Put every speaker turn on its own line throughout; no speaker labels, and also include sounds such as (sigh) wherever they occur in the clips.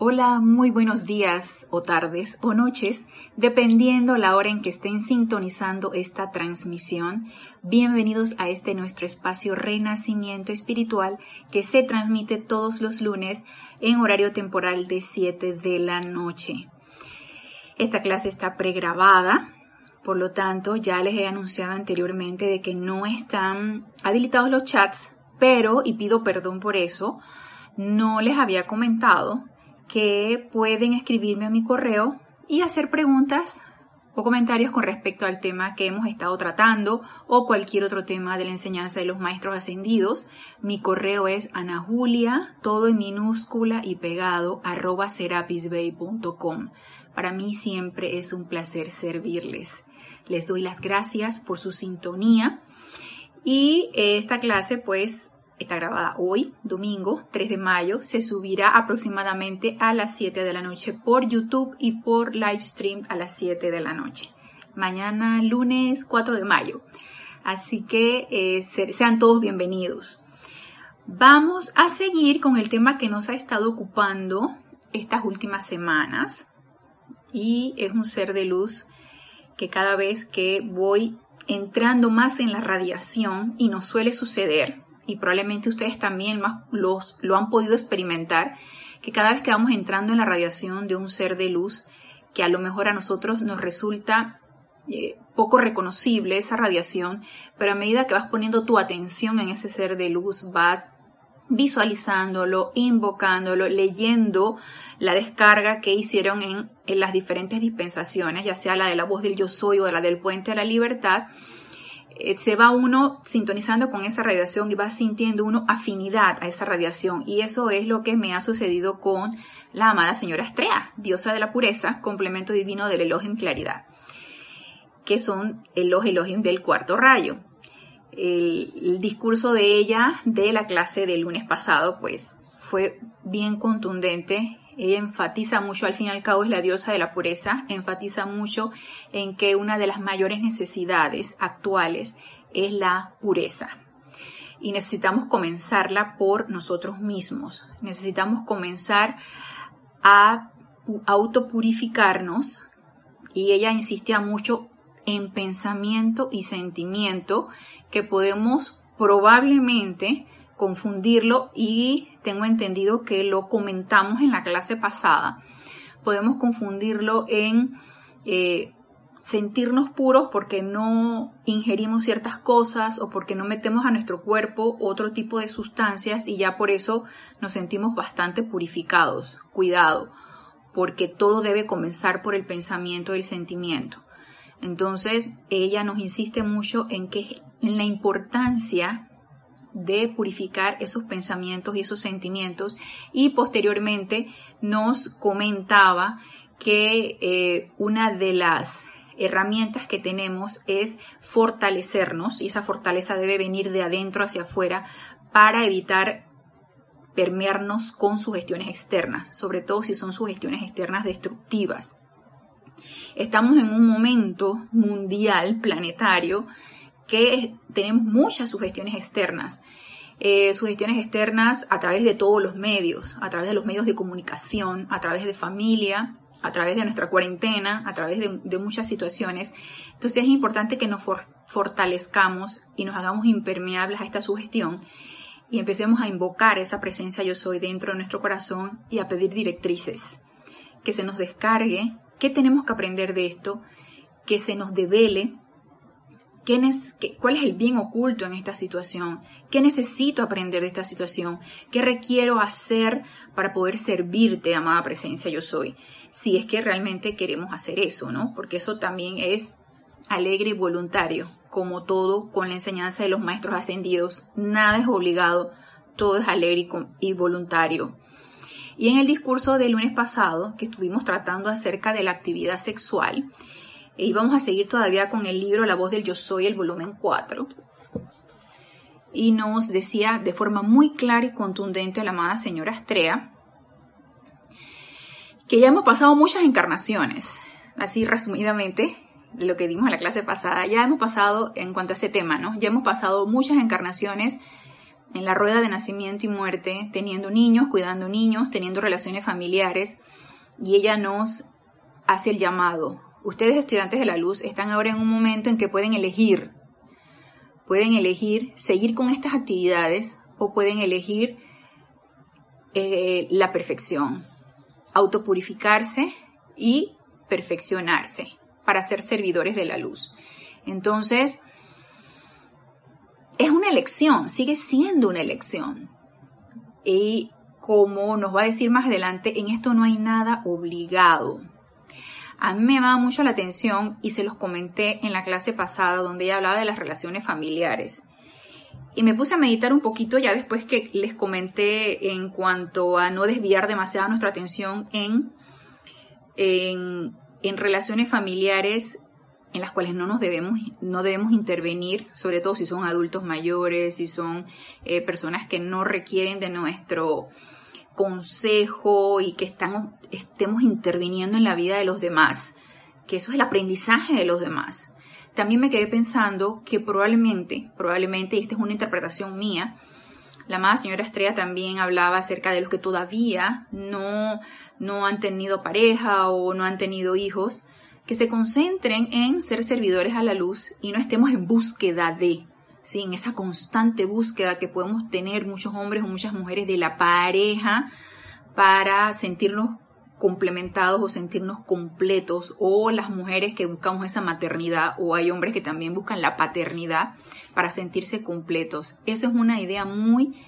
Hola, muy buenos días o tardes o noches, dependiendo la hora en que estén sintonizando esta transmisión. Bienvenidos a este nuestro espacio Renacimiento Espiritual que se transmite todos los lunes en horario temporal de 7 de la noche. Esta clase está pregrabada, por lo tanto ya les he anunciado anteriormente de que no están habilitados los chats, pero, y pido perdón por eso, no les había comentado que pueden escribirme a mi correo y hacer preguntas o comentarios con respecto al tema que hemos estado tratando o cualquier otro tema de la enseñanza de los maestros ascendidos. Mi correo es anajulia, todo en minúscula y pegado, arroba serapisbay.com. Para mí siempre es un placer servirles. Les doy las gracias por su sintonía y esta clase pues está grabada hoy, domingo 3 de mayo, se subirá aproximadamente a las 7 de la noche por YouTube y por live stream a las 7 de la noche. Mañana lunes 4 de mayo. Así que eh, sean todos bienvenidos. Vamos a seguir con el tema que nos ha estado ocupando estas últimas semanas y es un ser de luz que cada vez que voy entrando más en la radiación y nos suele suceder y probablemente ustedes también los, lo han podido experimentar, que cada vez que vamos entrando en la radiación de un ser de luz, que a lo mejor a nosotros nos resulta eh, poco reconocible esa radiación, pero a medida que vas poniendo tu atención en ese ser de luz, vas visualizándolo, invocándolo, leyendo la descarga que hicieron en, en las diferentes dispensaciones, ya sea la de la voz del yo soy o la del puente a la libertad, se va uno sintonizando con esa radiación y va sintiendo uno afinidad a esa radiación. Y eso es lo que me ha sucedido con la amada señora Estrella, diosa de la pureza, complemento divino del Elohim Claridad, que son los Elohim del cuarto rayo. El, el discurso de ella de la clase del lunes pasado, pues fue bien contundente ella enfatiza mucho, al fin y al cabo es la diosa de la pureza, enfatiza mucho en que una de las mayores necesidades actuales es la pureza. Y necesitamos comenzarla por nosotros mismos. Necesitamos comenzar a autopurificarnos. Y ella insistía mucho en pensamiento y sentimiento que podemos probablemente confundirlo y tengo entendido que lo comentamos en la clase pasada. Podemos confundirlo en eh, sentirnos puros porque no ingerimos ciertas cosas o porque no metemos a nuestro cuerpo otro tipo de sustancias y ya por eso nos sentimos bastante purificados. Cuidado, porque todo debe comenzar por el pensamiento y el sentimiento. Entonces, ella nos insiste mucho en que en la importancia de purificar esos pensamientos y esos sentimientos y posteriormente nos comentaba que eh, una de las herramientas que tenemos es fortalecernos y esa fortaleza debe venir de adentro hacia afuera para evitar permearnos con sugestiones externas, sobre todo si son sugestiones externas destructivas. Estamos en un momento mundial, planetario, que tenemos muchas sugestiones externas. Eh, sugestiones externas a través de todos los medios, a través de los medios de comunicación, a través de familia, a través de nuestra cuarentena, a través de, muchas situaciones. Entonces es importante que nos fortalezcamos y nos hagamos impermeables a esta sugestión y empecemos a invocar esa presencia yo soy dentro de nuestro corazón y a pedir directrices, que se nos descargue, qué tenemos que aprender de esto, que se nos devele ¿Cuál es el bien oculto en esta situación? ¿Qué necesito aprender de esta situación? ¿Qué requiero hacer para poder servirte, amada presencia yo soy? Si es que realmente queremos hacer eso, ¿no? Porque eso también es alegre y voluntario, como todo con la enseñanza de los maestros ascendidos. Nada es obligado, todo es alegre y voluntario. Y en el discurso del lunes pasado, que estuvimos tratando acerca de la actividad sexual, y vamos a seguir todavía con el libro La voz del yo soy, el volumen 4. Y nos decía de forma muy clara y contundente la amada señora Astrea que ya hemos pasado muchas encarnaciones, así resumidamente, lo que dimos en la clase pasada, ya hemos pasado en cuanto a ese tema, ¿no? Ya hemos pasado muchas encarnaciones en la rueda de nacimiento y muerte, teniendo niños, cuidando niños, teniendo relaciones familiares, y ella nos hace el llamado. Ustedes, estudiantes de la luz, están ahora en un momento en que pueden elegir. Pueden elegir seguir con estas actividades o pueden elegir eh, la perfección, autopurificarse y perfeccionarse para ser servidores de la luz. Entonces, es una elección, sigue siendo una elección. Y como nos va a decir más adelante, en esto no hay nada obligado. A mí me llamaba mucho la atención y se los comenté en la clase pasada donde ella hablaba de las relaciones familiares. Y me puse a meditar un poquito ya después que les comenté en cuanto a no desviar demasiado nuestra atención en, en, en relaciones familiares en las cuales no nos debemos, no debemos intervenir, sobre todo si son adultos mayores, si son eh, personas que no requieren de nuestro consejo y que estamos, estemos interviniendo en la vida de los demás, que eso es el aprendizaje de los demás. También me quedé pensando que probablemente, probablemente, y esta es una interpretación mía, la amada señora Estrella también hablaba acerca de los que todavía no, no han tenido pareja o no han tenido hijos, que se concentren en ser servidores a la luz y no estemos en búsqueda de, ¿sí? en esa constante búsqueda que podemos tener muchos hombres o muchas mujeres de la pareja para sentirnos complementados o sentirnos completos o las mujeres que buscamos esa maternidad o hay hombres que también buscan la paternidad para sentirse completos. Esa es una idea muy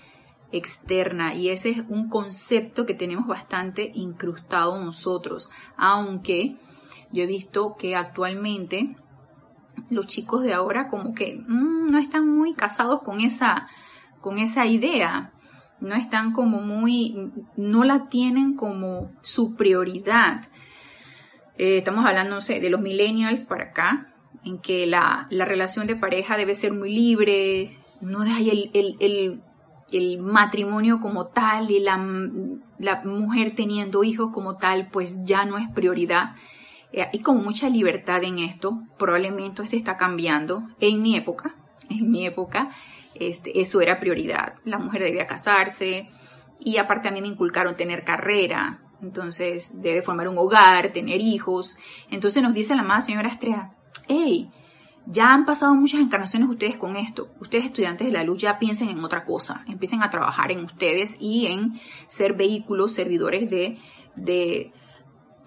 externa y ese es un concepto que tenemos bastante incrustado nosotros, aunque yo he visto que actualmente los chicos de ahora como que mm, no están muy casados con esa, con esa idea, no están como muy, no la tienen como su prioridad. Eh, estamos hablando, no sé, de los millennials para acá, en que la, relación de pareja debe ser muy libre, no hay el, el, el, el matrimonio como tal y la, la mujer teniendo hijos como tal, pues ya no es prioridad hay eh, como mucha libertad en esto, probablemente esto está cambiando. En mi época, (laughs) en mi época, este, eso era prioridad. La mujer debía casarse y aparte a mí me inculcaron tener carrera, entonces debe formar un hogar, tener hijos. Entonces nos dice la amada señora Estrella, hey, ya han pasado muchas encarnaciones ustedes con esto. Ustedes estudiantes de la luz ya piensen en otra cosa, empiecen a trabajar en ustedes y en ser vehículos, servidores de,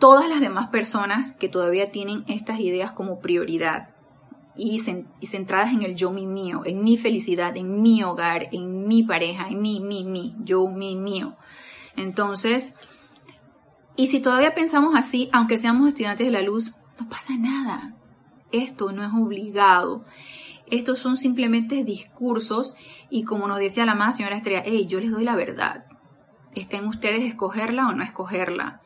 todas las demás personas que todavía tienen estas ideas como prioridad y, centradas en el yo, mi, mío, en mi felicidad, en mi hogar, en mi pareja, en mi, mi, mi, yo, mi, mío. Entonces, y si todavía pensamos así, aunque seamos estudiantes de la luz, no pasa nada. Esto no es obligado. Estos son simplemente discursos y como nos decía la más señora Estrella, hey, yo les doy la verdad. Estén ustedes escogerla o no escogerla.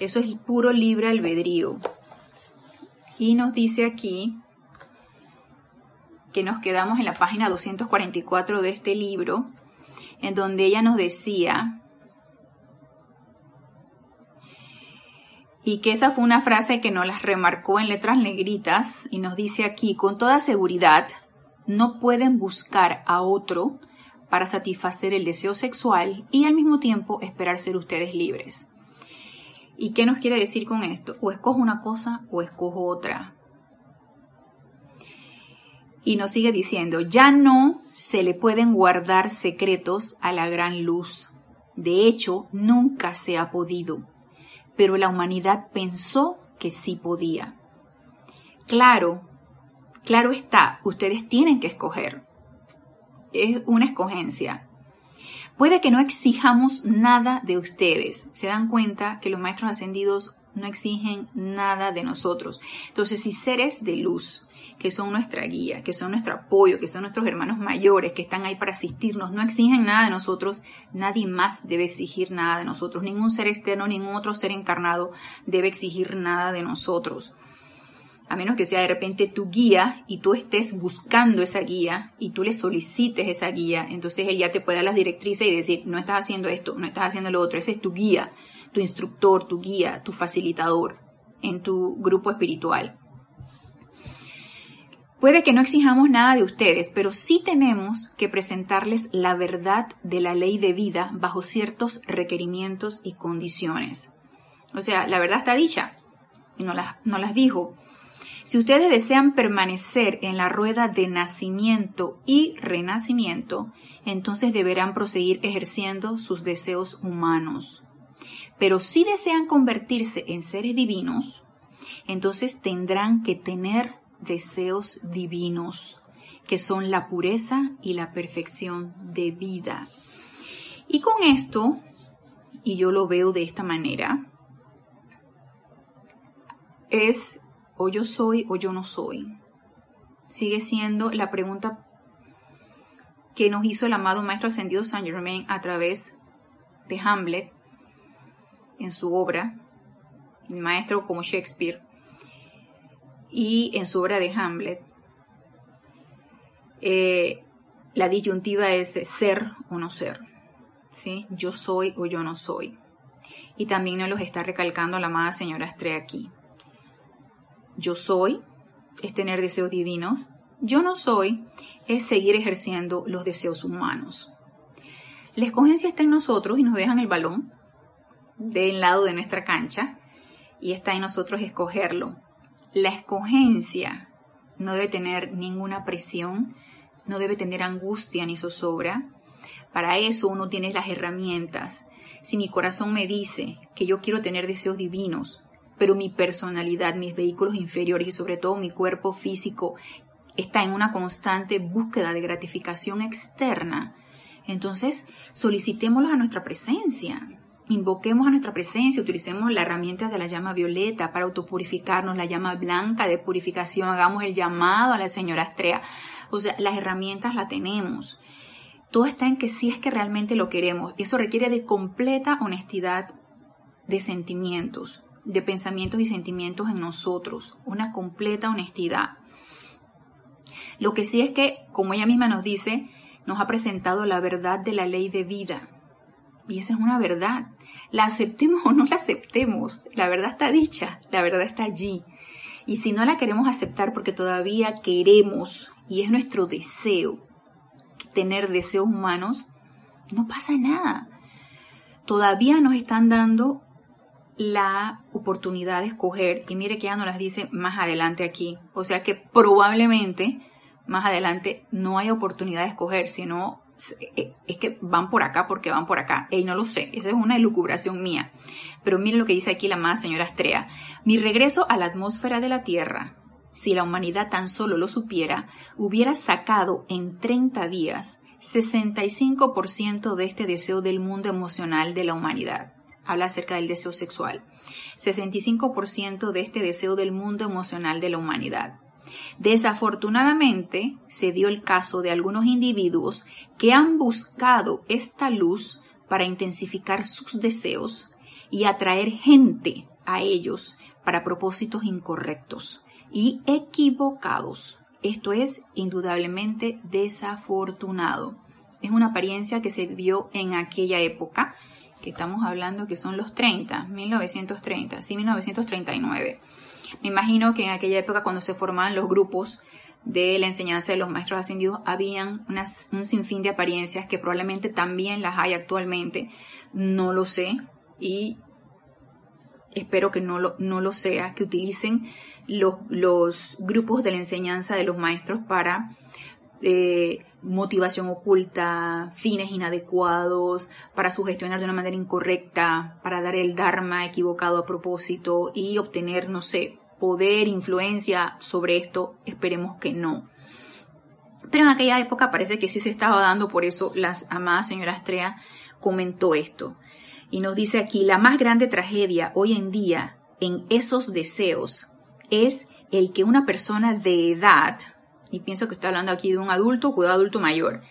Eso es puro libre albedrío. Y nos dice aquí que nos quedamos en la página 244 de este libro, en donde ella nos decía, y que esa fue una frase que nos las remarcó en letras negritas, y nos dice aquí, con toda seguridad, no pueden buscar a otro para satisfacer el deseo sexual y al mismo tiempo esperar ser ustedes libres. ¿Y qué nos quiere decir con esto? O escojo una cosa o escojo otra. Y nos sigue diciendo, ya no se le pueden guardar secretos a la gran luz. De hecho, nunca se ha podido. Pero la humanidad pensó que sí podía. Claro, claro está, ustedes tienen que escoger. Es una escogencia. Puede que no exijamos nada de ustedes. Se dan cuenta que los maestros ascendidos no exigen nada de nosotros. Entonces, si seres de luz, que son nuestra guía, que son nuestro apoyo, que son nuestros hermanos mayores, que están ahí para asistirnos, no exigen nada de nosotros, nadie más debe exigir nada de nosotros. Ningún ser externo, ningún otro ser encarnado debe exigir nada de nosotros a menos que sea de repente tu guía y tú estés buscando esa guía y tú le solicites esa guía, entonces él ya te puede dar las directrices y decir, no estás haciendo esto, no estás haciendo lo otro, ese es tu guía, tu instructor, tu guía, tu facilitador en tu grupo espiritual. Puede que no exijamos nada de ustedes, pero sí tenemos que presentarles la verdad de la ley de vida bajo ciertos requerimientos y condiciones. O sea, la verdad está dicha y no las, no las dijo. Si ustedes desean permanecer en la rueda de nacimiento y renacimiento, entonces deberán proseguir ejerciendo sus deseos humanos. Pero si desean convertirse en seres divinos, entonces tendrán que tener deseos divinos, que son la pureza y la perfección de vida. Y con esto, y yo lo veo de esta manera, es o yo soy o yo no soy. Sigue siendo la pregunta que nos hizo el amado Maestro Ascendido Saint Germain a través de Hamlet en su obra, el maestro como Shakespeare, y en su obra de Hamlet, eh, la disyuntiva es ser o no ser. ¿sí? Yo soy o yo no soy. Y también nos los está recalcando la amada señora Estrella aquí. Yo soy es tener deseos divinos. Yo no soy es seguir ejerciendo los deseos humanos. La escogencia está en nosotros y nos dejan el balón del lado de nuestra cancha y está en nosotros escogerlo. La escogencia no debe tener ninguna presión, no debe tener angustia ni zozobra. Para eso uno tiene las herramientas. Si mi corazón me dice que yo quiero tener deseos divinos, pero mi personalidad, mis vehículos inferiores y sobre todo mi cuerpo físico está en una constante búsqueda de gratificación externa, entonces solicitémoslos a nuestra presencia invoquemos a nuestra presencia, utilicemos la herramienta de la llama violeta para autopurificarnos, la llama blanca de purificación, hagamos el llamado a la señora Astrea. O sea, las herramientas las tenemos. Todo está en que si es que realmente lo queremos. Eso requiere de completa honestidad de sentimientos, de pensamientos y sentimientos en nosotros. Una completa honestidad. Lo que sí es que, como ella misma nos dice, nos ha presentado la verdad de la ley de vida. Y esa es una verdad la aceptemos (laughs) o no la aceptemos, la verdad está dicha, la verdad está allí. Y si no la queremos aceptar porque todavía queremos y es nuestro deseo tener deseos humanos, no pasa nada. Todavía nos están dando la oportunidad de escoger y mire que ya nos las dice más adelante aquí. O sea que probablemente más adelante no hay oportunidad de escoger, sino eh, es que van por acá porque van por acá. Y no lo sé, esa es una elucubración mía. Pero miren lo que dice aquí la más señora Astrea. Mi regreso a la atmósfera de la Tierra, si la humanidad tan solo lo supiera, hubiera sacado en 30 días 65% de este deseo del mundo emocional de la humanidad. Habla acerca del deseo sexual. 65% de este deseo del mundo emocional de la humanidad. Desafortunadamente, se dio el caso de algunos individuos que han buscado esta luz para intensificar sus deseos y atraer gente a ellos para propósitos incorrectos y equivocados. Esto es indudablemente desafortunado. Es una apariencia que se vio en aquella época, que estamos hablando que son los 30, 1930, sí, 1939. Me imagino que en aquella época cuando se formaban los grupos de la enseñanza de los maestros ascendidos, habían un sinfín de apariencias que probablemente también las hay actualmente. No lo sé y espero que no lo, no lo sea, que utilicen los, los grupos de la enseñanza de los maestros para motivación oculta, fines inadecuados, para sugestionar de una manera incorrecta, para dar el Dharma equivocado a propósito y obtener, no sé, poder, influencia sobre esto, esperemos que no. Pero en aquella época parece que sí se estaba dando, por eso la amada señora Astrea comentó esto. Y nos dice aquí, la más grande tragedia hoy en día en esos deseos es el que una persona de edad, y pienso que estoy hablando aquí de un adulto, cuidado adulto mayor,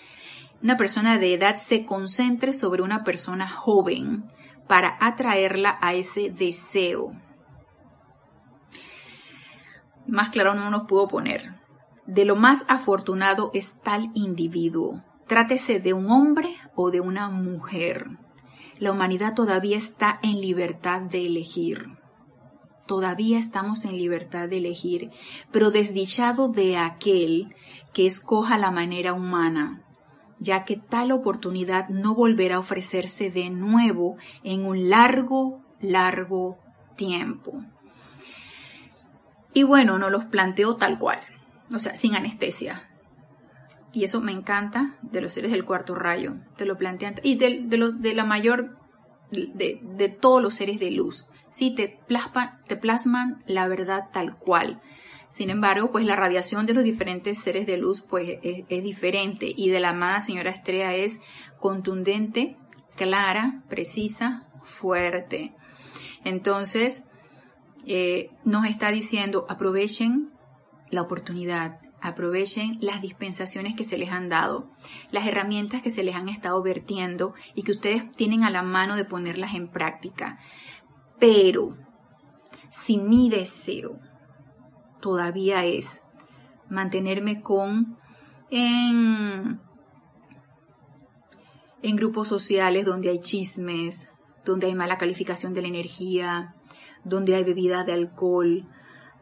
una persona de edad se concentre sobre una persona joven para atraerla a ese deseo. Más claro no nos puedo poner. De lo más afortunado es tal individuo. Trátese de un hombre o de una mujer. La humanidad todavía está en libertad de elegir. Todavía estamos en libertad de elegir, pero desdichado de aquel que escoja la manera humana, ya que tal oportunidad no volverá a ofrecerse de nuevo en un largo, largo tiempo. Y bueno, nos los planteo tal cual, o sea, sin anestesia. Y eso me encanta de los seres del cuarto rayo. Te lo plantean. Y de, los, de la mayor, de todos los seres de luz sí te, plasman la verdad tal cual. Sin embargo, pues la radiación de los diferentes seres de luz pues es, diferente y de la amada señora Estrella es contundente, clara, precisa, fuerte. Entonces, eh, nos está diciendo, aprovechen la oportunidad, aprovechen las dispensaciones que se les han dado, las herramientas que se les han estado vertiendo y que ustedes tienen a la mano de ponerlas en práctica. Pero si mi deseo todavía es mantenerme con en, en grupos sociales donde hay chismes, donde hay mala calificación de la energía, donde hay bebida de alcohol,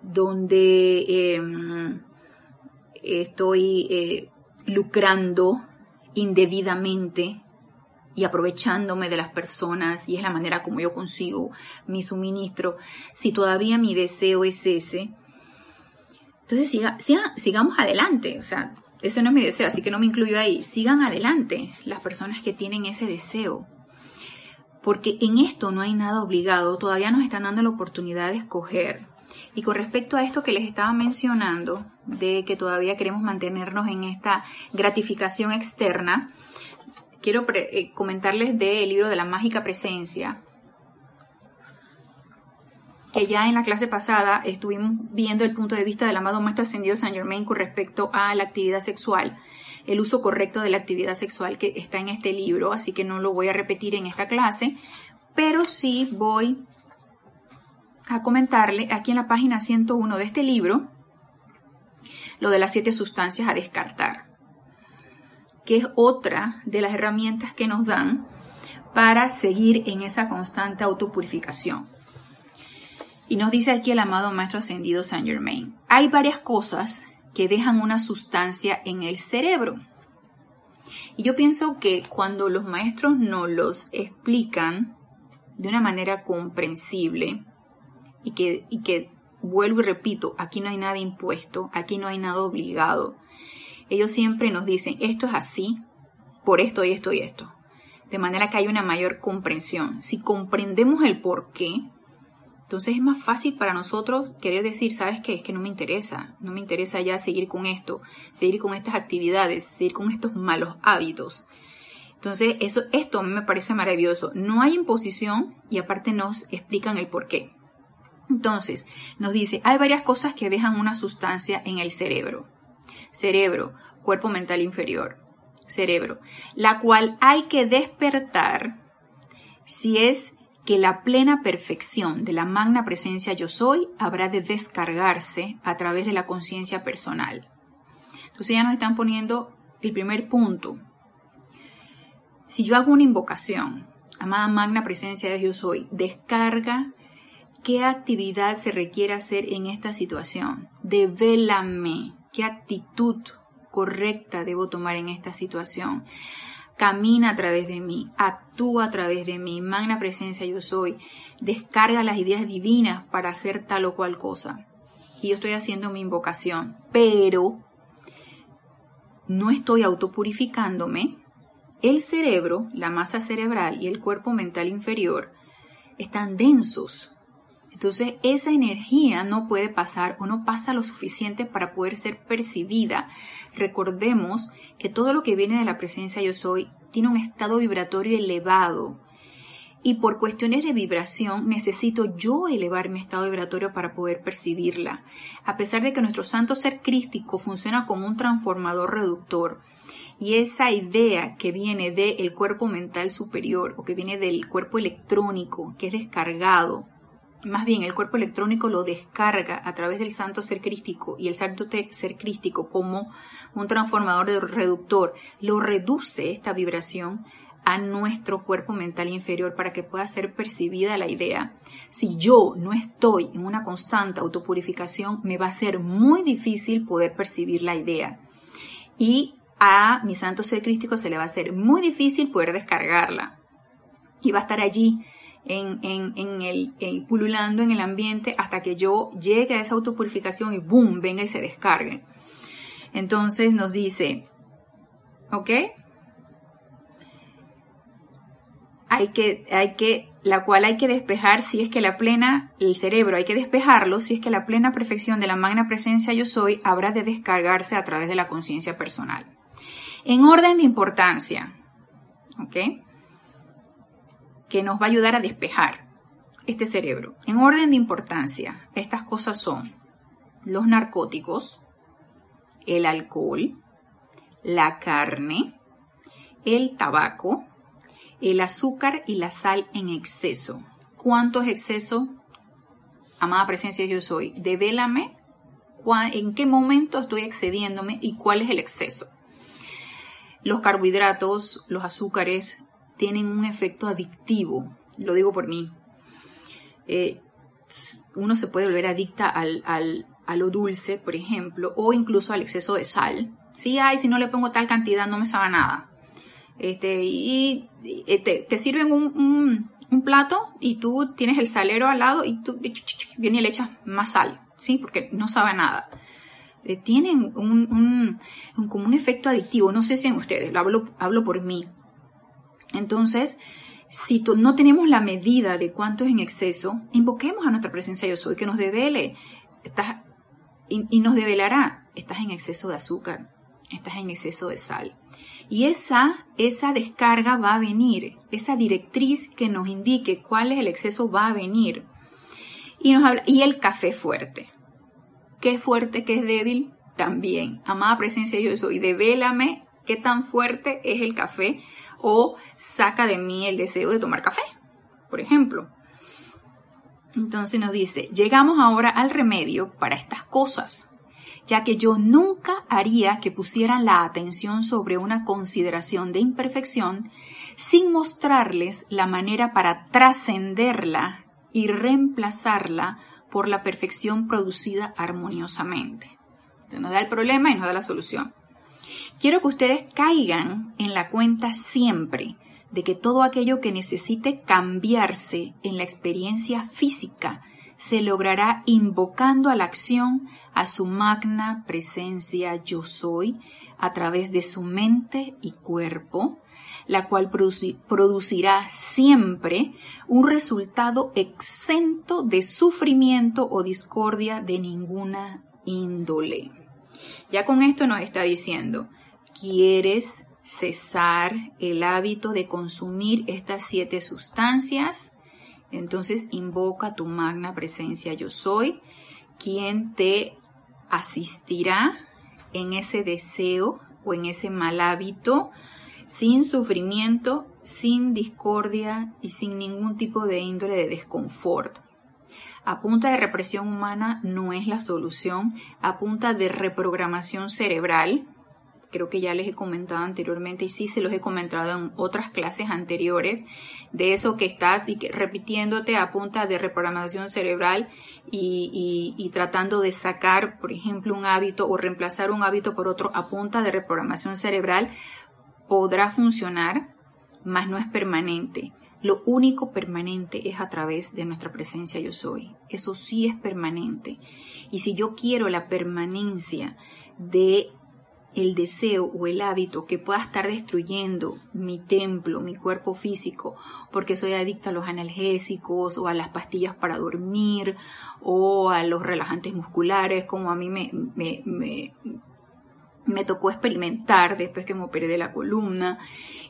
donde em, estoy eh, lucrando indebidamente y aprovechándome de las personas y es la manera como yo consigo mi suministro, si todavía mi deseo es ese, entonces siga, sigamos adelante, o sea, ese no es mi deseo, así que no me incluyo ahí, sigan adelante las personas que tienen ese deseo, porque en esto no hay nada obligado, todavía nos están dando la oportunidad de escoger. Y con respecto a esto que les estaba mencionando, de que todavía queremos mantenernos en esta gratificación externa, quiero eh, comentarles del libro de la mágica presencia, que ya en la clase pasada estuvimos viendo el punto de vista del amado Maestro Ascendido Saint Germain con respecto a la actividad sexual, el uso correcto de la actividad sexual que está en este libro, así que no lo voy a repetir en esta clase, pero sí voy a comentarle aquí en la página 101 de este libro lo de las siete sustancias a descartar que es otra de las herramientas que nos dan para seguir en esa constante autopurificación. Y nos dice aquí el amado Maestro Ascendido Saint Germain, hay varias cosas que dejan una sustancia en el cerebro. Y yo pienso que cuando los maestros nos los explican de una manera comprensible y que, y que vuelvo y repito, aquí no hay nada impuesto, aquí no hay nada obligado, ellos siempre nos dicen, esto es así, por esto y esto y esto. De manera que hay una mayor comprensión. Si comprendemos el por qué, entonces es más fácil para nosotros querer decir, ¿sabes qué? Es que no me interesa, no me interesa ya seguir con esto, seguir con estas actividades, seguir con estos malos hábitos. Entonces, eso, esto a mí me parece maravilloso. No hay imposición y aparte nos explican el por qué. Entonces, nos dice, hay varias cosas que dejan una sustancia en el cerebro cerebro, cuerpo mental inferior, cerebro, la cual hay que despertar si es que la plena perfección de la magna presencia yo soy habrá de descargarse a través de la conciencia personal. Entonces ya nos están poniendo el primer punto. Si yo hago una invocación, amada magna presencia de yo soy, descarga qué actividad se requiere hacer en esta situación. Devélame ¿Qué actitud correcta debo tomar en esta situación? Camina a través de mí, actúa a través de mí, magna presencia yo soy, descarga las ideas divinas para hacer tal o cual cosa. Y yo estoy haciendo mi invocación, pero no estoy autopurificándome. El cerebro, la masa cerebral y el cuerpo mental inferior están densos, entonces esa energía no puede pasar o no pasa lo suficiente para poder ser percibida. Recordemos que todo lo que viene de la presencia yo soy tiene un estado vibratorio elevado. Y por cuestiones de vibración necesito yo elevar mi estado vibratorio para poder percibirla. A pesar de que nuestro santo ser crístico funciona como un transformador reductor, y esa idea que viene del cuerpo mental superior o que viene del cuerpo electrónico, que es descargado, más bien el cuerpo electrónico lo descarga a través del santo ser crístico y el santo ser crístico como un transformador de reductor, lo reduce esta vibración a nuestro cuerpo mental inferior para que pueda ser percibida la idea. Si yo no estoy en una constante autopurificación, me va a ser muy difícil poder percibir la idea. Y a mi santo ser crístico se le va a ser muy difícil poder descargarla. Y va a estar allí en, el, pululando en el ambiente hasta que yo llegue a esa autopurificación y boom, venga y se descargue. Entonces nos dice, ¿ok? Hay que, hay que, la cual hay que despejar si es que la plena, el cerebro hay que despejarlo si es que la plena perfección de la magna presencia yo soy habrá de descargarse a través de la conciencia personal. En orden de importancia, ¿ok? Que nos va a ayudar a despejar este cerebro. En orden de importancia, estas cosas son los narcóticos, el alcohol, la carne, el tabaco, el azúcar y la sal en exceso. ¿Cuánto es exceso? Amada presencia yo soy. Devélame en qué momento estoy excediéndome y cuál es el exceso. Los carbohidratos, los azúcares, tienen un efecto adictivo. Lo digo por mí. Eh, uno se puede volver adicta al, a lo dulce, por ejemplo, o incluso al exceso de sal. Si hay, si no le pongo tal cantidad, no me sabe nada. Este, y, te, te, sirven un, un, plato y tú tienes el salero al lado y tú viene y le echas más sal, ¿sí? Porque no sabe nada. Eh, tienen un, un, como un efecto adictivo, no sé si en ustedes, lo hablo, hablo por mí. Entonces, si no tenemos la medida de cuánto es en exceso, invoquemos a nuestra presencia yo soy, que nos devele. Estás y, nos develará, estás en exceso de azúcar, estás en exceso de sal. Y esa, esa descarga va a venir, esa directriz que nos indique cuál es el exceso va a venir. Y, nos habla, y el café fuerte. ¿Qué fuerte, qué es débil? También. Amada presencia yo soy, devélame qué tan fuerte es el café o saca de mí el deseo de tomar café, por ejemplo. Entonces nos dice, llegamos ahora al remedio para estas cosas, ya que yo nunca haría que pusieran la atención sobre una consideración de imperfección sin mostrarles la manera para trascenderla y reemplazarla por la perfección producida armoniosamente. Entonces nos da el problema y nos da la solución. Quiero que ustedes caigan en la cuenta siempre de que todo aquello que necesite cambiarse en la experiencia física se logrará invocando a la acción a su magna presencia yo soy a través de su mente y cuerpo, la cual producirá siempre un resultado exento de sufrimiento o discordia de ninguna índole. Ya con esto nos está diciendo, ¿quieres cesar el hábito de consumir estas siete sustancias, entonces invoca tu magna presencia yo soy, quien te asistirá en ese deseo o en ese mal hábito sin sufrimiento, sin discordia y sin ningún tipo de índole de desconfort. A punta de represión humana no es la solución, a punta de reprogramación cerebral, creo que ya les he comentado anteriormente y sí se los he comentado en otras clases anteriores, de eso que estás repitiéndote a punta de reprogramación cerebral y, tratando de sacar, por ejemplo, un hábito o reemplazar un hábito por otro a punta de reprogramación cerebral, podrá funcionar, mas no es permanente. Lo único permanente es a través de nuestra presencia yo soy. Eso sí es permanente. Y si yo quiero la permanencia de el deseo o el hábito que pueda estar destruyendo mi templo, mi cuerpo físico, porque soy adicto a los analgésicos o a las pastillas para dormir o a los relajantes musculares, como a mí me, tocó experimentar después que me operé de la columna,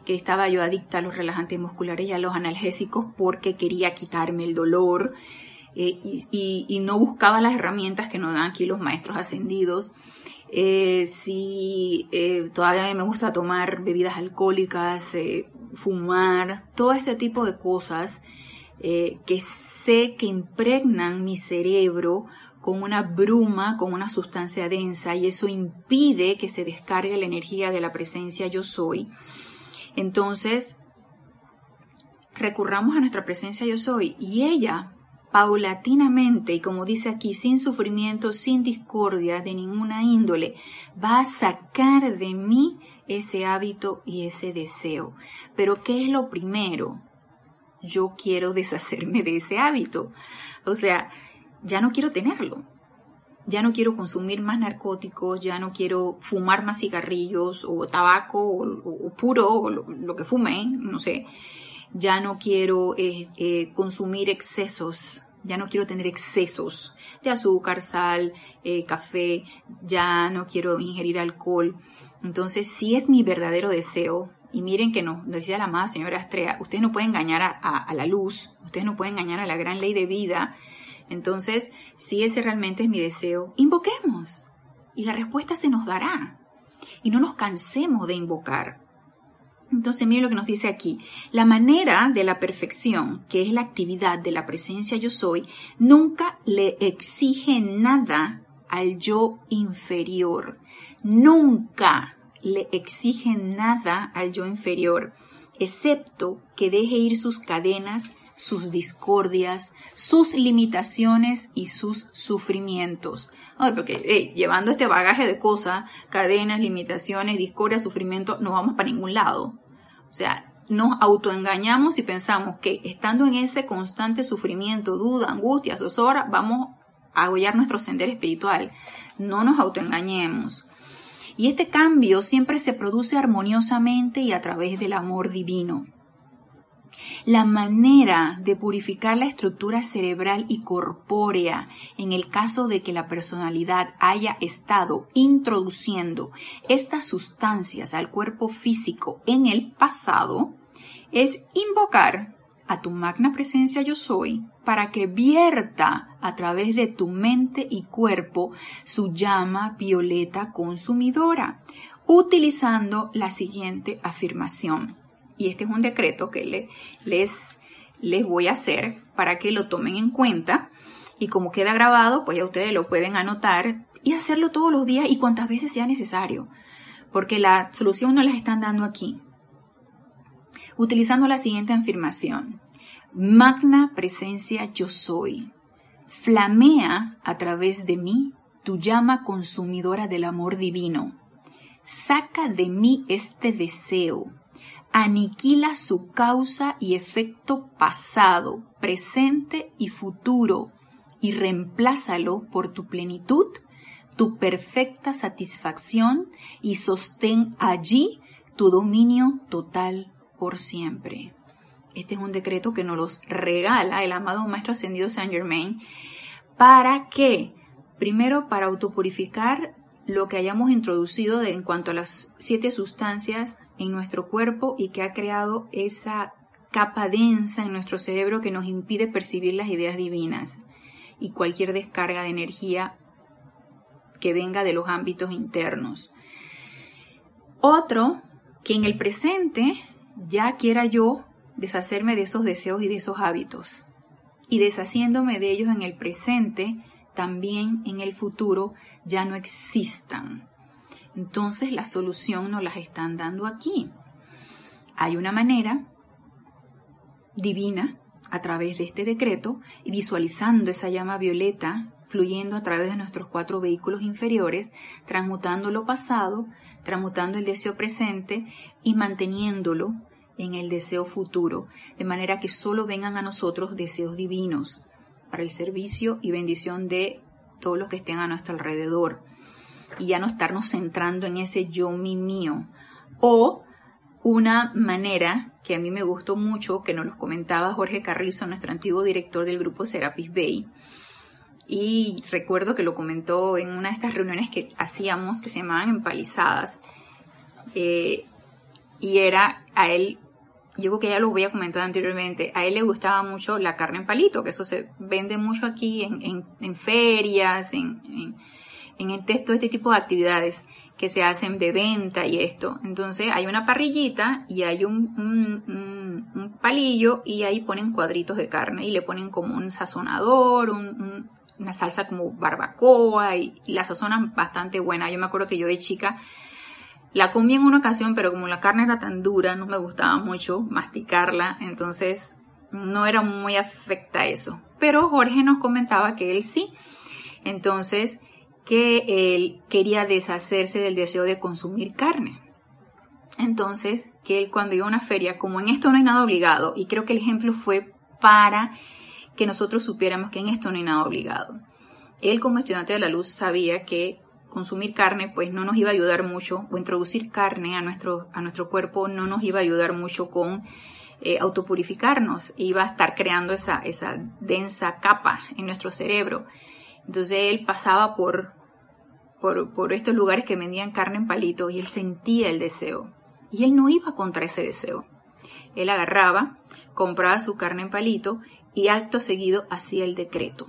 que estaba yo adicta a los relajantes musculares y a los analgésicos porque quería quitarme el dolor. Eh, y no buscaba las herramientas que nos dan aquí los maestros ascendidos eh, si eh, todavía me gusta tomar bebidas alcohólicas, eh, fumar, todo este tipo de cosas que sé que impregnan mi cerebro con una bruma, con una sustancia densa y eso impide que se descargue la energía de la presencia yo soy. Entonces, recurramos a nuestra presencia yo soy y ella paulatinamente y como dice aquí, sin sufrimiento, sin discordia de ninguna índole, va a sacar de mí ese hábito y ese deseo. Pero ¿qué es lo primero? Yo quiero deshacerme de ese hábito. O sea, ya no quiero tenerlo. Ya no quiero consumir más narcóticos, ya no quiero fumar más cigarrillos o tabaco o, puro o lo, que fume, no sé. Ya no quiero eh, eh, consumir excesos, ya no quiero tener excesos de azúcar, sal, eh, café, ya no quiero ingerir alcohol. Entonces, si es mi verdadero deseo, y miren que nos decía la amada señora Astrea, ustedes no pueden engañar a, la luz, ustedes no pueden engañar a la gran ley de vida. Entonces, si ese realmente es mi deseo, invoquemos. Y la respuesta se nos dará. Y no nos cansemos de invocar. Entonces, miren lo que nos dice aquí. La manera de la perfección, que es la actividad de la presencia yo soy, nunca le exige nada al yo inferior. Nunca le exige nada al yo inferior, excepto que deje ir sus cadenas, sus discordias, sus limitaciones y sus sufrimientos. porque llevando este bagaje de cosas, cadenas, limitaciones, discordia, sufrimiento, no vamos para ningún lado. O sea, nos autoengañamos y pensamos que estando en ese constante sufrimiento, duda, angustia, zozobra, vamos a abollar nuestro sendero espiritual. No nos autoengañemos. Y este cambio siempre se produce armoniosamente y a través del amor divino. La manera de purificar la estructura cerebral y corpórea en el caso de que la personalidad haya estado introduciendo estas sustancias al cuerpo físico en el pasado es invocar a tu magna presencia yo soy para que vierta a través de tu mente y cuerpo su llama violeta consumidora, utilizando la siguiente afirmación. Y este es un decreto que les, les voy a hacer para que lo tomen en cuenta. Y como queda grabado, pues ya ustedes lo pueden anotar y hacerlo todos los días y cuantas veces sea necesario. Porque la solución no las están dando aquí utilizando la siguiente afirmación. Magna presencia yo soy. Flamea a través de mí tu llama consumidora del amor divino. Saca de mí este deseo. Aniquila su causa y efecto pasado, presente y futuro y reemplázalo por tu plenitud, tu perfecta satisfacción y sostén allí tu dominio total por siempre. Este es un decreto que nos los regala el amado Maestro Ascendido Saint Germain. ¿Para qué? Primero, para autopurificar lo que hayamos introducido en cuanto a las siete sustancias en nuestro cuerpo y que ha creado esa capa densa en nuestro cerebro que nos impide percibir las ideas divinas y cualquier descarga de energía que venga de los ámbitos internos. Otro, que en el presente ya quiera yo deshacerme de esos deseos y de esos hábitos. Y deshaciéndome de ellos en el presente, también en el futuro ya no existan. Entonces la solución nos las están dando aquí. Hay una manera divina a través de este decreto y visualizando esa llama violeta fluyendo a través de nuestros cuatro vehículos inferiores, transmutando lo pasado, transmutando el deseo presente y manteniéndolo en el deseo futuro, de manera que solo vengan a nosotros deseos divinos para el servicio y bendición de todos los que estén a nuestro alrededor. Y ya no estarnos centrando en ese yo mi mío. O una manera que a mí me gustó mucho, que nos lo comentaba Jorge Carrizo, nuestro antiguo director del grupo Serapis Bay. Y recuerdo que lo comentó en una de estas reuniones que hacíamos, que se llamaban empalizadas. Eh, y era a él yo creo que ya lo había comentado anteriormente, a él le gustaba mucho la carne en palito, que eso se vende mucho aquí en, ferias, en, en, en todo este tipo de actividades que se hacen de venta y esto. Entonces hay una parrillita y hay un, un, palillo y ahí ponen cuadritos de carne y le ponen como un sazonador, una salsa como barbacoa y, y la sazonan bastante buena. Yo me acuerdo que yo de chica La comí en una ocasión, pero como la carne era tan dura, no me gustaba mucho masticarla, entonces no era muy afecta eso. Pero Jorge nos comentaba que él sí. Entonces, que él quería deshacerse del deseo de consumir carne. Entonces, que él cuando iba a una feria, como en esto no hay nada obligado, y creo que el ejemplo fue para que nosotros supiéramos que en esto no hay nada obligado. Él como estudiante de la luz sabía que consumir carne pues no nos iba a ayudar mucho, o introducir carne a nuestro, a nuestro cuerpo no nos iba a ayudar mucho con eh, autopurificarnos, iba a estar creando esa, esa densa capa en nuestro cerebro. Entonces él pasaba por, por, estos lugares que vendían carne en palito y él sentía el deseo. Y él no iba contra ese deseo. Él agarraba, compraba su carne en palito y acto seguido hacía el decreto.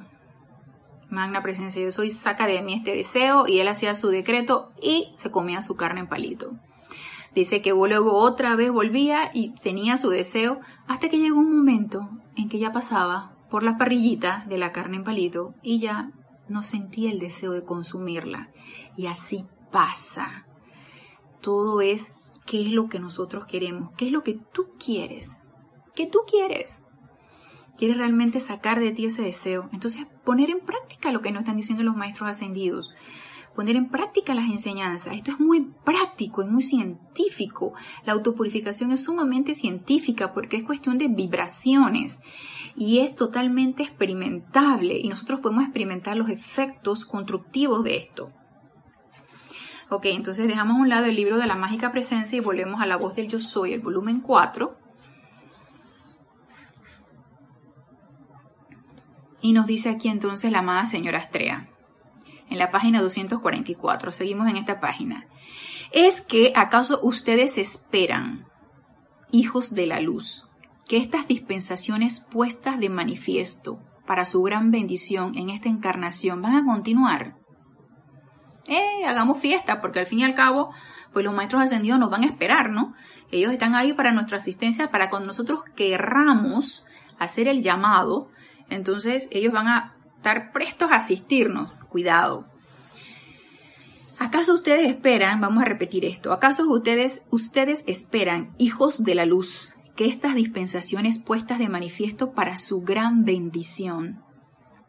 Magna presencia yo soy, saca de mí este deseo y él hacía su decreto y se comía su carne en palito. Dice que luego otra vez volvía y tenía su deseo hasta que llegó un momento en que ya pasaba por la parrillita de la carne en palito y ya no sentía el deseo de consumirla. Y así pasa. Todo es qué es lo que nosotros queremos, qué es lo que tú quieres, qué tú quieres. ¿Quieres realmente sacar de ti ese deseo? Entonces, poner en práctica lo que nos están diciendo los maestros ascendidos. Poner en práctica las enseñanzas. Esto es muy práctico y muy científico. La autopurificación es sumamente científica porque es cuestión de vibraciones y es totalmente experimentable y nosotros podemos experimentar los efectos constructivos de esto. Ok, entonces dejamos a un lado el libro de la mágica presencia y volvemos a la voz del yo soy, el volumen 4. Y nos dice aquí entonces la amada señora Astrea, en la página 244, seguimos en esta página. ¿Es que acaso ustedes esperan, hijos de la luz, que estas dispensaciones puestas de manifiesto para su gran bendición en esta encarnación van a continuar? eh, hagamos fiesta, porque al fin y al cabo, pues los maestros ascendidos nos van a esperar, ¿no? Ellos están ahí para nuestra asistencia, para cuando nosotros querramos hacer el llamado, entonces ellos van a estar prestos a asistirnos. Cuidado. ¿Acaso ustedes esperan, vamos a repetir esto, acaso ustedes, ustedes esperan, hijos de la luz, que estas dispensaciones puestas de manifiesto para su gran bendición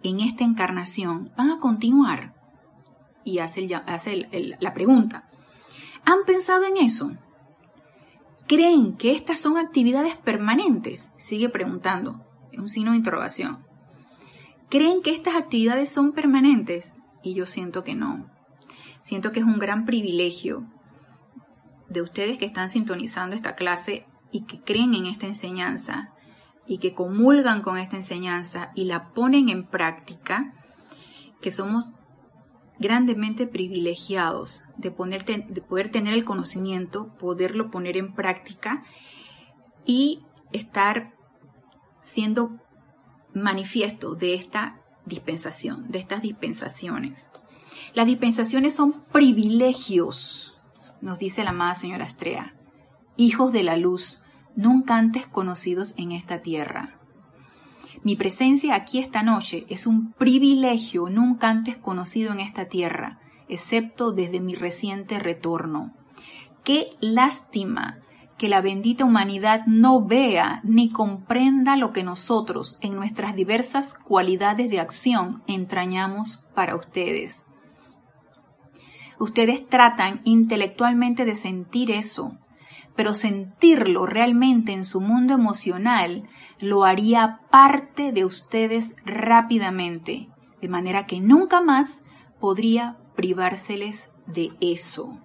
en esta encarnación van a continuar? y hace, la pregunta. ¿Han pensado en eso? ¿Creen que estas son actividades permanentes? Sigue preguntando. Es un signo de interrogación. ¿Creen que estas actividades son permanentes? Y yo siento que no. Siento que es un gran privilegio de ustedes que están sintonizando esta clase y que creen en esta enseñanza y que comulgan con esta enseñanza y la ponen en práctica, que somos grandemente privilegiados de, de poder tener el conocimiento, poderlo poner en práctica y estar siendo manifiesto de esta dispensación, de estas dispensaciones. Las dispensaciones son privilegios, nos dice la amada señora Astrea, hijos de la luz, nunca antes conocidos en esta tierra. Mi presencia aquí esta noche es un privilegio nunca antes conocido en esta tierra, excepto desde mi reciente retorno. Qué lástima que la bendita humanidad no vea ni comprenda lo que nosotros, en nuestras diversas cualidades de acción, entrañamos para ustedes. Ustedes tratan intelectualmente de sentir eso, pero sentirlo realmente en su mundo emocional lo haría parte de ustedes rápidamente, de manera que nunca más podría privárseles de eso.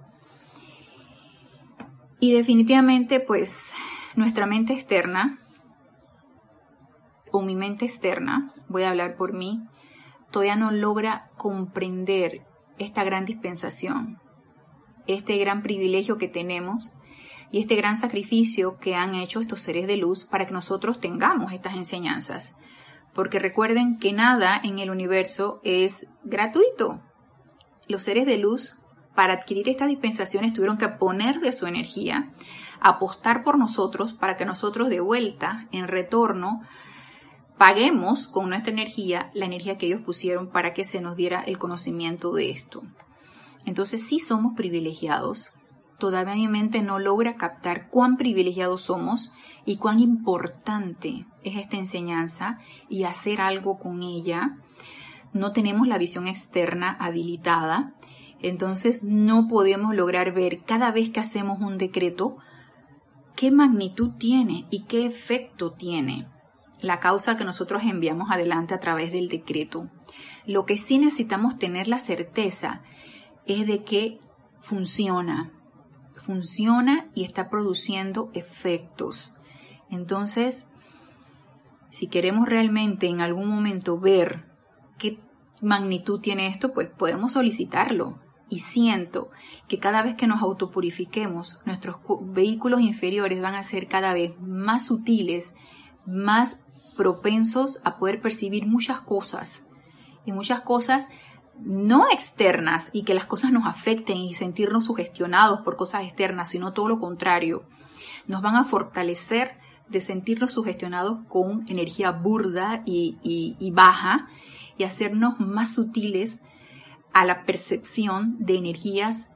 Y definitivamente, pues, nuestra mente externa, o mi mente externa, voy a hablar por mí, todavía no logra comprender esta gran dispensación, este gran privilegio que tenemos y este gran sacrificio que han hecho estos seres de luz para que nosotros tengamos estas enseñanzas. Porque recuerden que nada en el universo es gratuito. Los seres de luz, para adquirir estas dispensaciones, tuvieron que poner de su energía, apostar por nosotros para que nosotros de vuelta, en retorno, paguemos con nuestra energía la energía que ellos pusieron para que se nos diera el conocimiento de esto. Entonces sí somos privilegiados todavía mi mente no logra captar cuán privilegiados somos y cuán importante es esta enseñanza y hacer algo con ella. No tenemos la visión externa habilitada, entonces no podemos lograr ver cada vez que hacemos un decreto qué magnitud tiene y qué efecto tiene la causa que nosotros enviamos adelante a través del decreto. Lo que sí necesitamos tener la certeza es de que funciona, funciona y está produciendo efectos. Entonces, si queremos realmente en algún momento ver qué magnitud tiene esto, pues podemos solicitarlo. Y siento que cada vez que nos autopurifiquemos, nuestros vehículos inferiores van a ser cada vez más sutiles, más propensos a poder percibir muchas cosas. Y muchas cosas no externas y que las cosas nos afecten y sentirnos sugestionados por cosas externas, sino todo lo contrario. Nos van a fortalecer de sentirnos sugestionados con energía burda y, baja y hacernos más sutiles a la percepción de energías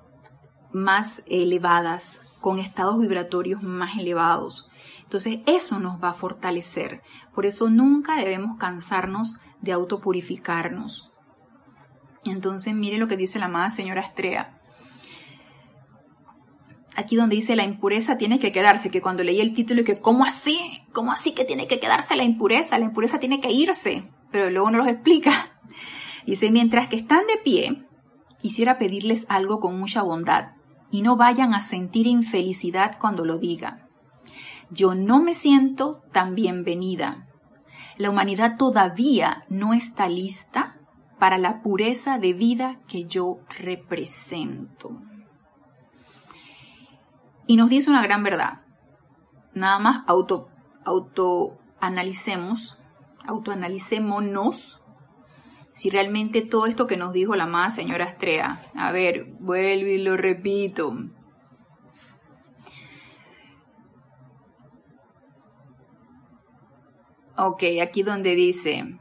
más elevadas, con estados vibratorios más elevados. Entonces eso nos va a fortalecer. Por eso nunca debemos cansarnos de autopurificarnos. Entonces mire lo que dice la amada señora Estrella aquí donde dice la impureza tiene que quedarse, que cuando leí el título y que, ¿cómo así? ¿Cómo así que tiene que quedarse la impureza? La impureza tiene que irse, pero luego no los explica. Dice, mientras que están de pie, quisiera pedirles algo con mucha bondad y no vayan a sentir infelicidad cuando lo diga. Yo no me siento tan bienvenida. La humanidad todavía no está lista para la pureza de vida que yo represento. Y nos dice una gran verdad. Nada más auto, autoanalicemos, autoanalicémonos si realmente todo esto que nos dijo la amada señora Estrella, a ver, vuelvo y lo repito. Ok, aquí donde dice,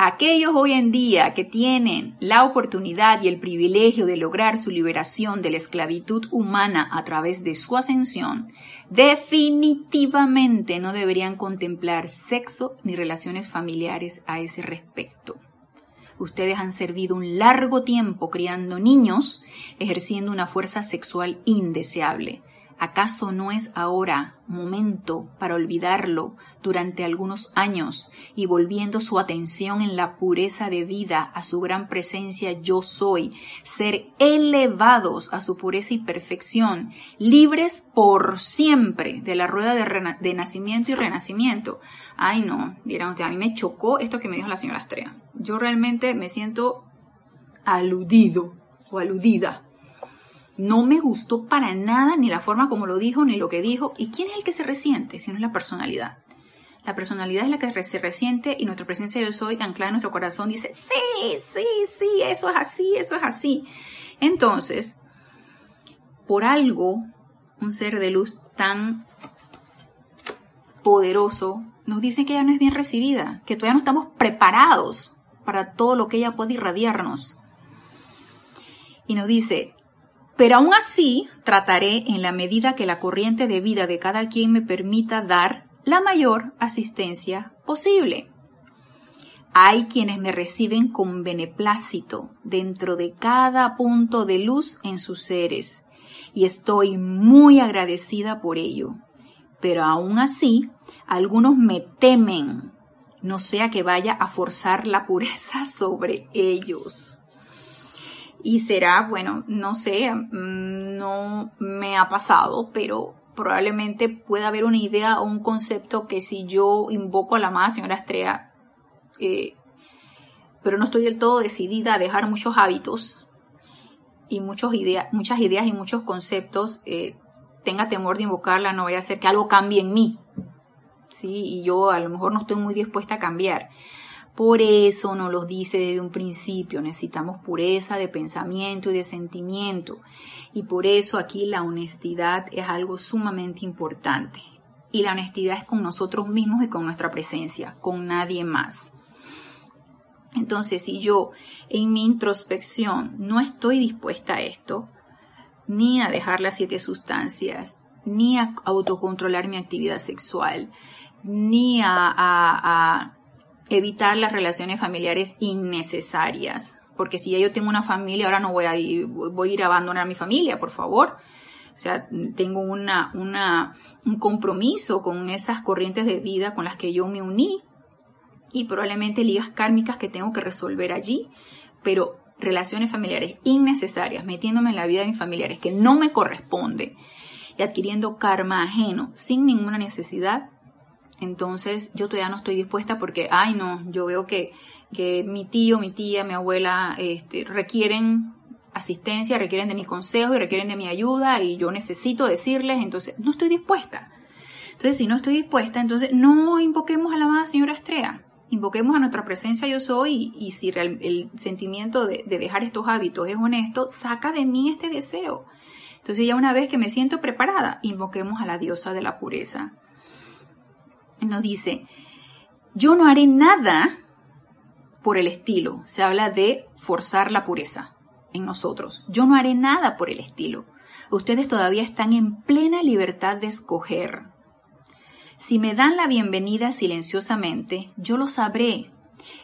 Aquellos hoy en día que tienen la oportunidad y el privilegio de lograr su liberación de la esclavitud humana a través de su ascensión, definitivamente no deberían contemplar sexo ni relaciones familiares a ese respecto. Ustedes han servido un largo tiempo criando niños, ejerciendo una fuerza sexual indeseable. ¿Acaso no es ahora momento para olvidarlo durante algunos años y volviendo su atención en la pureza de vida a su gran presencia yo soy, ser elevados a su pureza y perfección, libres por siempre de la rueda de, nacimiento y renacimiento? Ay no, dirán ustedes, a mí me chocó esto que me dijo la señora Astrea. Yo realmente me siento aludido o aludida no me gustó para nada ni la forma como lo dijo, ni lo que dijo. ¿Y quién es el que se resiente? Si no es la personalidad. La personalidad es la que se resiente y nuestra presencia yo soy anclada en nuestro corazón dice, sí, sí, sí, eso es así, eso es así. Entonces, por algo, un ser de luz tan poderoso nos dice que ella no es bien recibida, que todavía no estamos preparados para todo lo que ella puede irradiarnos. Y nos dice, pero aún así, trataré en la medida que la corriente de vida de cada quien me permita dar la mayor asistencia posible. Hay quienes me reciben con beneplácito dentro de cada punto de luz en sus seres y estoy muy agradecida por ello. Pero aún así, algunos me temen, no sea que vaya a forzar la pureza (laughs) sobre ellos y será, bueno, no sé, mm, no me ha pasado, pero probablemente pueda haber una idea o un concepto que si yo invoco a la amada señora Estrella, eh, pero no estoy del todo decidida a dejar muchos hábitos y muchos muchas ideas y muchos conceptos, eh, tenga temor de invocarla, no vaya a ser que algo cambie en mí. ¿sí? Y yo a lo mejor no estoy muy dispuesta a cambiar. Por eso nos lo dice desde un principio, necesitamos pureza de pensamiento y de sentimiento. Y por eso aquí la honestidad es algo sumamente importante. Y la honestidad es con nosotros mismos y con nuestra presencia, con nadie más. Entonces, si yo en mi introspección no estoy dispuesta a esto, ni a dejar las siete sustancias, ni a autocontrolar mi actividad sexual, ni a, evitar las relaciones familiares innecesarias. Porque si ya yo tengo una familia, ahora no voy a ir, voy a, ir a abandonar mi familia, por favor. O sea, tengo una, un compromiso con esas corrientes de vida con las que yo me uní y probablemente ligas kármicas que tengo que resolver allí, pero relaciones familiares innecesarias, metiéndome en la vida de mis familiares que no me corresponde y adquiriendo karma ajeno sin ninguna necesidad, entonces yo todavía no estoy dispuesta porque, ay no, yo veo que, que mi tío, mi tía, mi abuela este, requieren asistencia, requieren de mi consejo y requieren de mi ayuda y yo necesito decirles, entonces no estoy dispuesta. Entonces, si no estoy dispuesta, entonces no invoquemos a la amada señora Estrella. Invoquemos a nuestra presencia yo soy y, si el, sentimiento de, de dejar estos hábitos es honesto, saca de mí este deseo. Entonces ya una vez que me siento preparada, invoquemos a la diosa de la pureza. Nos dice, yo no haré nada por el estilo. Se habla de forzar la pureza en nosotros. Yo no haré nada por el estilo. Ustedes todavía están en plena libertad de escoger. Si me dan la bienvenida silenciosamente, yo lo sabré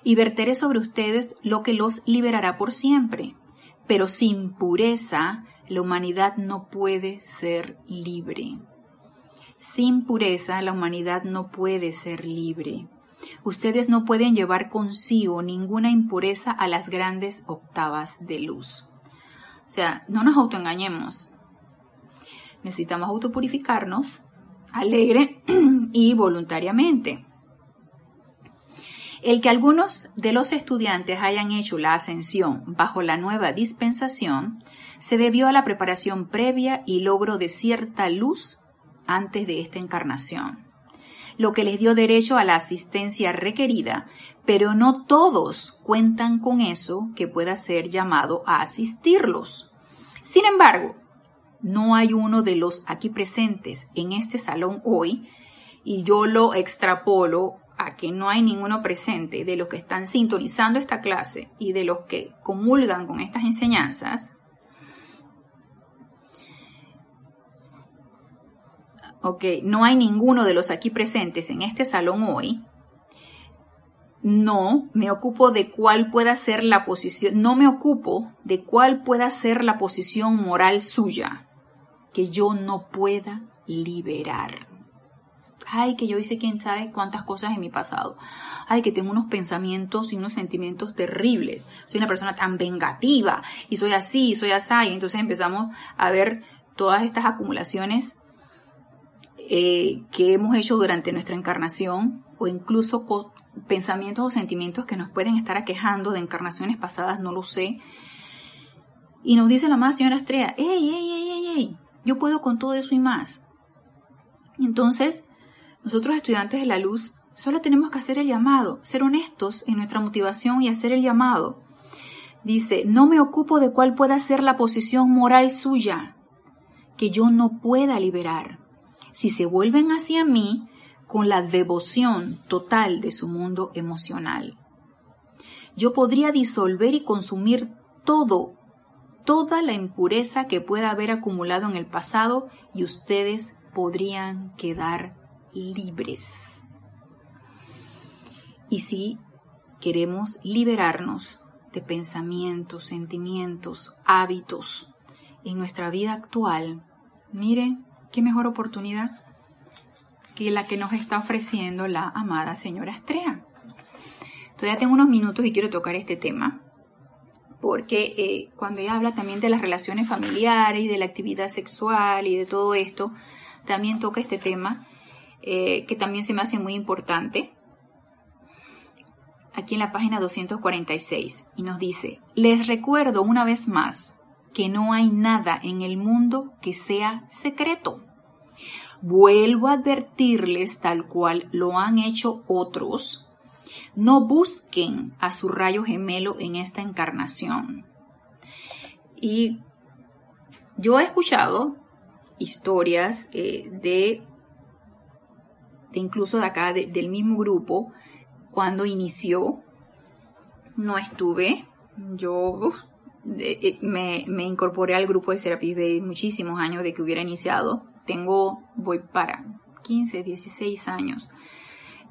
y verteré sobre ustedes lo que los liberará por siempre. Pero sin pureza, la humanidad no puede ser libre. Sin pureza, la humanidad no puede ser libre. Ustedes no pueden llevar consigo ninguna impureza a las grandes octavas de luz. O sea, no nos autoengañemos. Necesitamos autopurificarnos alegre (clears throat) y voluntariamente. El que algunos de los estudiantes hayan hecho la ascensión bajo la nueva dispensación se debió a la preparación previa y logro de cierta luz antes de esta encarnación lo que les dio derecho a la asistencia requerida, pero no todos cuentan con eso que pueda ser llamado a asistirlos. Sin embargo, no hay uno de los aquí presentes en este salón hoy, y yo lo extrapolo a que no hay ninguno presente de los que están sintonizando esta clase y de los que comulgan con estas enseñanzas, ok, no hay ninguno de los aquí presentes en este salón hoy, no me ocupo de cuál pueda ser la posición, no me ocupo de cuál pueda ser la posición moral suya que yo no pueda liberar. Ay, que yo hice quién sabe cuántas cosas en mi pasado. Ay, que tengo unos pensamientos y unos sentimientos terribles. Soy una persona tan vengativa y soy así, soy así. Y entonces empezamos a ver todas estas acumulaciones eh, que hemos hecho durante nuestra encarnación o incluso pensamientos o sentimientos que nos pueden estar aquejando de encarnaciones pasadas, no lo sé. Y nos dice la más señora Estrella, ¡ey, ey, ey, ey, ey! Yo puedo con todo eso y más. Entonces, nosotros estudiantes de la luz solo tenemos que hacer el llamado, ser honestos en nuestra motivación y hacer el llamado. Dice, no me ocupo de cuál pueda ser la posición moral suya que yo no pueda liberar si se vuelven hacia mí con la devoción total de su mundo emocional. Yo podría disolver y consumir todo, toda la impureza que pueda haber acumulado en el pasado y ustedes podrían quedar libres. Y si queremos liberarnos de pensamientos, sentimientos, hábitos en nuestra vida actual, miren, qué mejor oportunidad que la que nos está ofreciendo la amada señora Estrella. Todavía tengo unos minutos y quiero tocar este tema, porque eh, cuando ella habla también de las relaciones familiares y de la actividad sexual y de todo esto, también toca este tema eh, que también se me hace muy importante. Aquí en la página 246 y nos dice, les recuerdo una vez más que no hay nada en el mundo que sea secreto. Vuelvo a advertirles tal cual lo han hecho otros. No busquen a su rayo gemelo en esta encarnación. Y yo he escuchado historias eh, de, de, incluso de acá, del mismo grupo, cuando inició, no estuve, yo me, me, incorporé al grupo de Serapis Bay muchísimos años de que hubiera iniciado. Tengo, voy para 15, 16 años.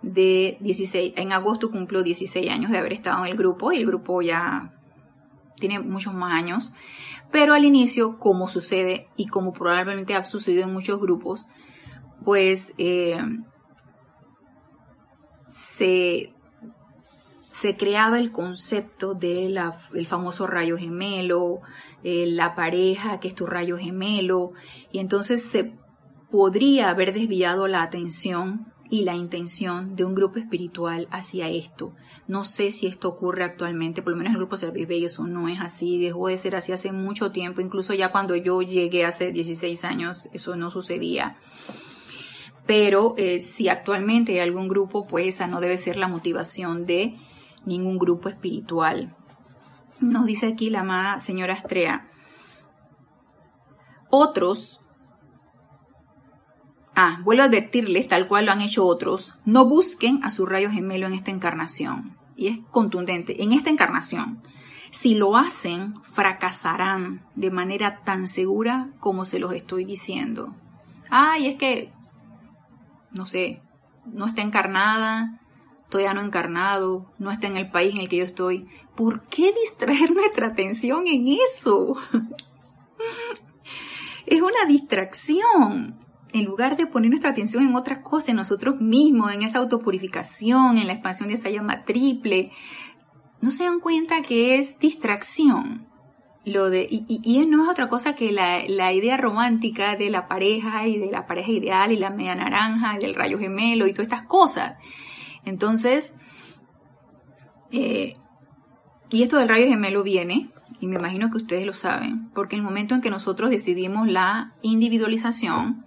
De 16, en agosto cumplo 16 años de haber estado en el grupo y el grupo ya tiene muchos más años. Pero al inicio, como sucede y como probablemente ha sucedido en muchos grupos, pues eh, se, se, creaba el concepto del famoso rayo gemelo, eh, la pareja que es tu rayo gemelo, y entonces se podría haber desviado la atención y la intención de un grupo espiritual hacia esto. No sé si esto ocurre actualmente, por lo menos el grupo Service eso no es así, dejó de ser así hace mucho tiempo, incluso ya cuando yo llegué hace 16 años eso no sucedía. Pero eh, si actualmente hay algún grupo, pues esa no debe ser la motivación de ningún grupo espiritual. Nos dice aquí la amada señora Astrea. Otros Ah, vuelvo a advertirles, tal cual lo han hecho otros, no busquen a su rayo gemelo en esta encarnación. Y es contundente, en esta encarnación. Si lo hacen, fracasarán de manera tan segura como se los estoy diciendo. Ay, es que, no sé, no está encarnada, todavía no encarnado, no está en el país en el que yo estoy. ¿Por qué distraer (laughs) nuestra atención en eso? (laughs) es una distracción en lugar de poner nuestra atención en otras cosas, en nosotros mismos, en esa autopurificación, en la expansión de esa llama triple, no se dan cuenta que es distracción. Lo de, y, no es otra cosa que la, la, idea romántica de la pareja y de la pareja ideal y la media naranja y del rayo gemelo y todas estas cosas. Entonces, eh, y esto del rayo gemelo viene, y me imagino que ustedes lo saben, porque en el momento en que nosotros decidimos la individualización,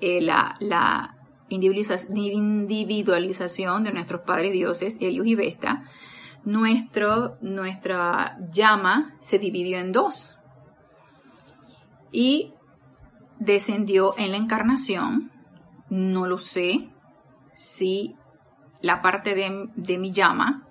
eh, la, individualización de nuestros padres dioses, Helios y Vesta, nuestro, nuestra llama se dividió en dos y descendió en la encarnación. No lo sé si la parte de, de mi llama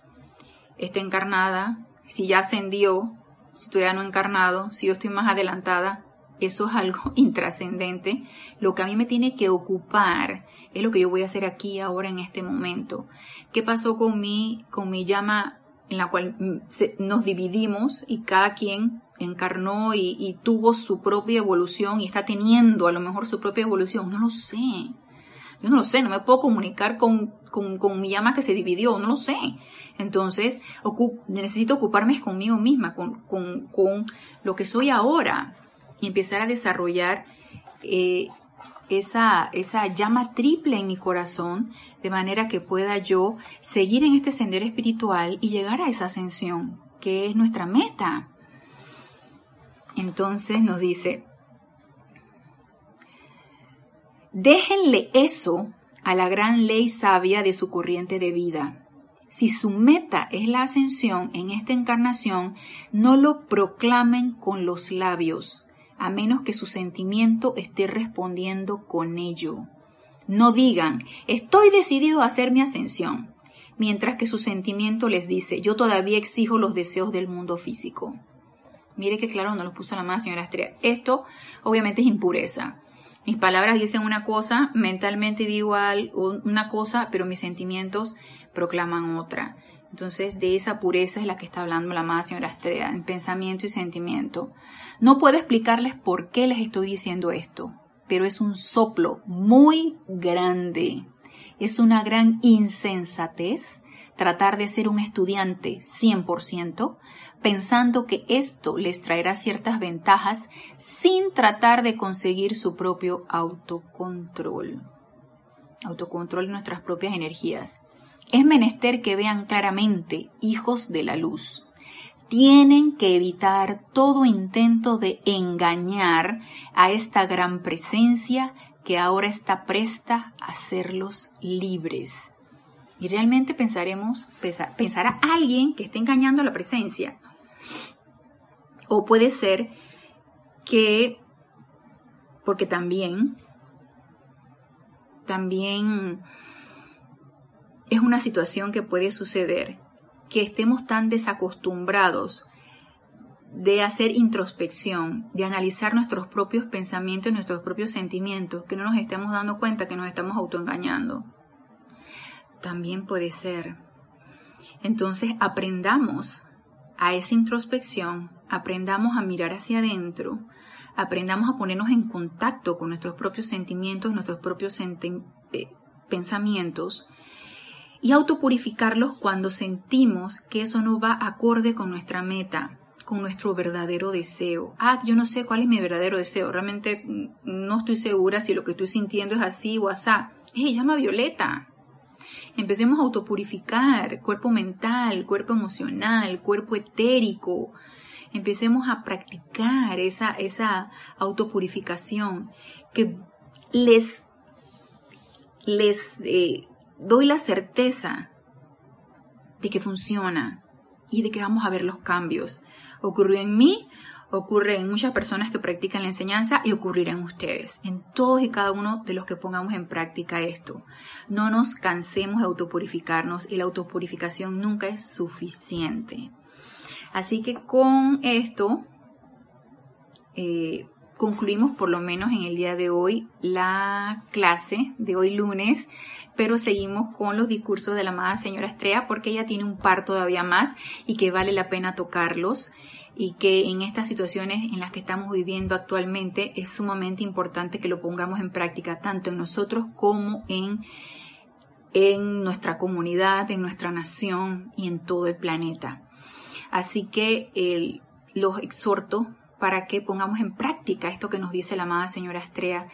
está encarnada, si ya ascendió, si todavía no encarnado, si yo estoy más adelantada, eso es algo (laughs) intrascendente. Lo que a mí me tiene que ocupar es lo que yo voy a hacer aquí, ahora, en este momento. ¿Qué pasó con mi, con mi llama en la cual mm, nos dividimos y cada quien encarnó y, tuvo su propia evolución y está teniendo a lo mejor su propia evolución? No lo sé. Yo no lo sé, no me puedo comunicar con, con, mi llama que se dividió, no lo sé. Entonces, necesito ocuparme conmigo misma, con, con, con lo que soy ahora y empezar a desarrollar eh, esa, esa llama triple en mi corazón, de manera que pueda yo seguir en este sendero espiritual y llegar a esa ascensión, que es nuestra meta. Entonces nos dice, déjenle eso a la gran ley sabia de su corriente de vida. Si su meta es la ascensión en esta encarnación, no lo proclamen con los labios, a menos que su sentimiento esté respondiendo con ello. No digan, estoy decidido a hacer mi ascensión, mientras que su sentimiento les dice, yo todavía exijo los deseos del mundo físico. Mire que claro, no lo puso la mano, señora Estrella. Esto obviamente es impureza. Mis palabras dicen una cosa, mentalmente digo una cosa, pero mis sentimientos proclaman otra. Entonces, de esa pureza es la que está hablando la amada señora Estrella, en pensamiento y sentimiento. No puedo explicarles por qué les estoy diciendo esto, pero es un soplo muy grande. Es una gran insensatez tratar de ser un estudiante 100%, pensando que esto les traerá ciertas ventajas sin tratar de conseguir su propio autocontrol. Autocontrol de nuestras propias energías. Es menester que vean claramente, hijos de la luz. Tienen que evitar todo intento de engañar a esta gran presencia que ahora está presta a hacerlos libres. Y realmente pensaremos, pensará alguien que esté engañando la presencia. O puede ser que, porque también, también es una situación que puede suceder, que estemos tan desacostumbrados de hacer introspección, de analizar nuestros propios pensamientos, nuestros propios sentimientos, que no nos estemos dando cuenta que nos estamos autoengañando. También puede ser. Entonces aprendamos a esa introspección, aprendamos a mirar hacia adentro, aprendamos a ponernos en contacto con nuestros propios sentimientos, nuestros propios eh, pensamientos y autopurificarlos cuando sentimos que eso no va acorde con nuestra meta, con nuestro verdadero deseo. Ah, yo no sé cuál es mi verdadero deseo, realmente mm, no estoy segura si lo que estoy sintiendo es así o asá. ¡Ey, llama Violeta! Empecemos a autopurificar cuerpo mental, cuerpo emocional, cuerpo etérico. Empecemos a practicar esa, esa autopurificación que les, les eh, doy la certeza de que funciona y de que vamos a ver los cambios. Ocurrió en mí, ocurre en muchas personas que practican la enseñanza y ocurrirá en ustedes, en todos y cada uno de los que pongamos en práctica esto. No nos cansemos de autopurificarnos y la autopurificación nunca es suficiente. Así que con esto eh, concluimos por lo menos en el día de hoy la clase de hoy lunes, pero seguimos con los discursos de la amada señora Estrella porque ella tiene un par todavía más y que vale la pena tocarlos y que en estas situaciones en las que estamos viviendo actualmente es sumamente importante que lo pongamos en práctica tanto en nosotros como en, en nuestra comunidad, en nuestra nación y en todo el planeta. Así que los exhorto para que pongamos en práctica esto que nos dice la amada señora Estrella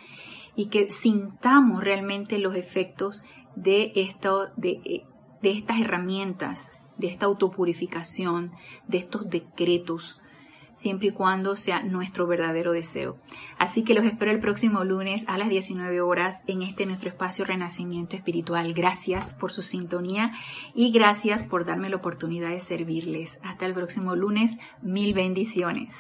y que sintamos realmente los efectos de, esto, de, de estas herramientas, de esta autopurificación, de estos decretos, siempre y cuando sea nuestro verdadero deseo. Así que los espero el próximo lunes a las 19 horas en este nuestro espacio Renacimiento Espiritual. Gracias por su sintonía y gracias por darme la oportunidad de servirles. Hasta el próximo lunes. Mil bendiciones.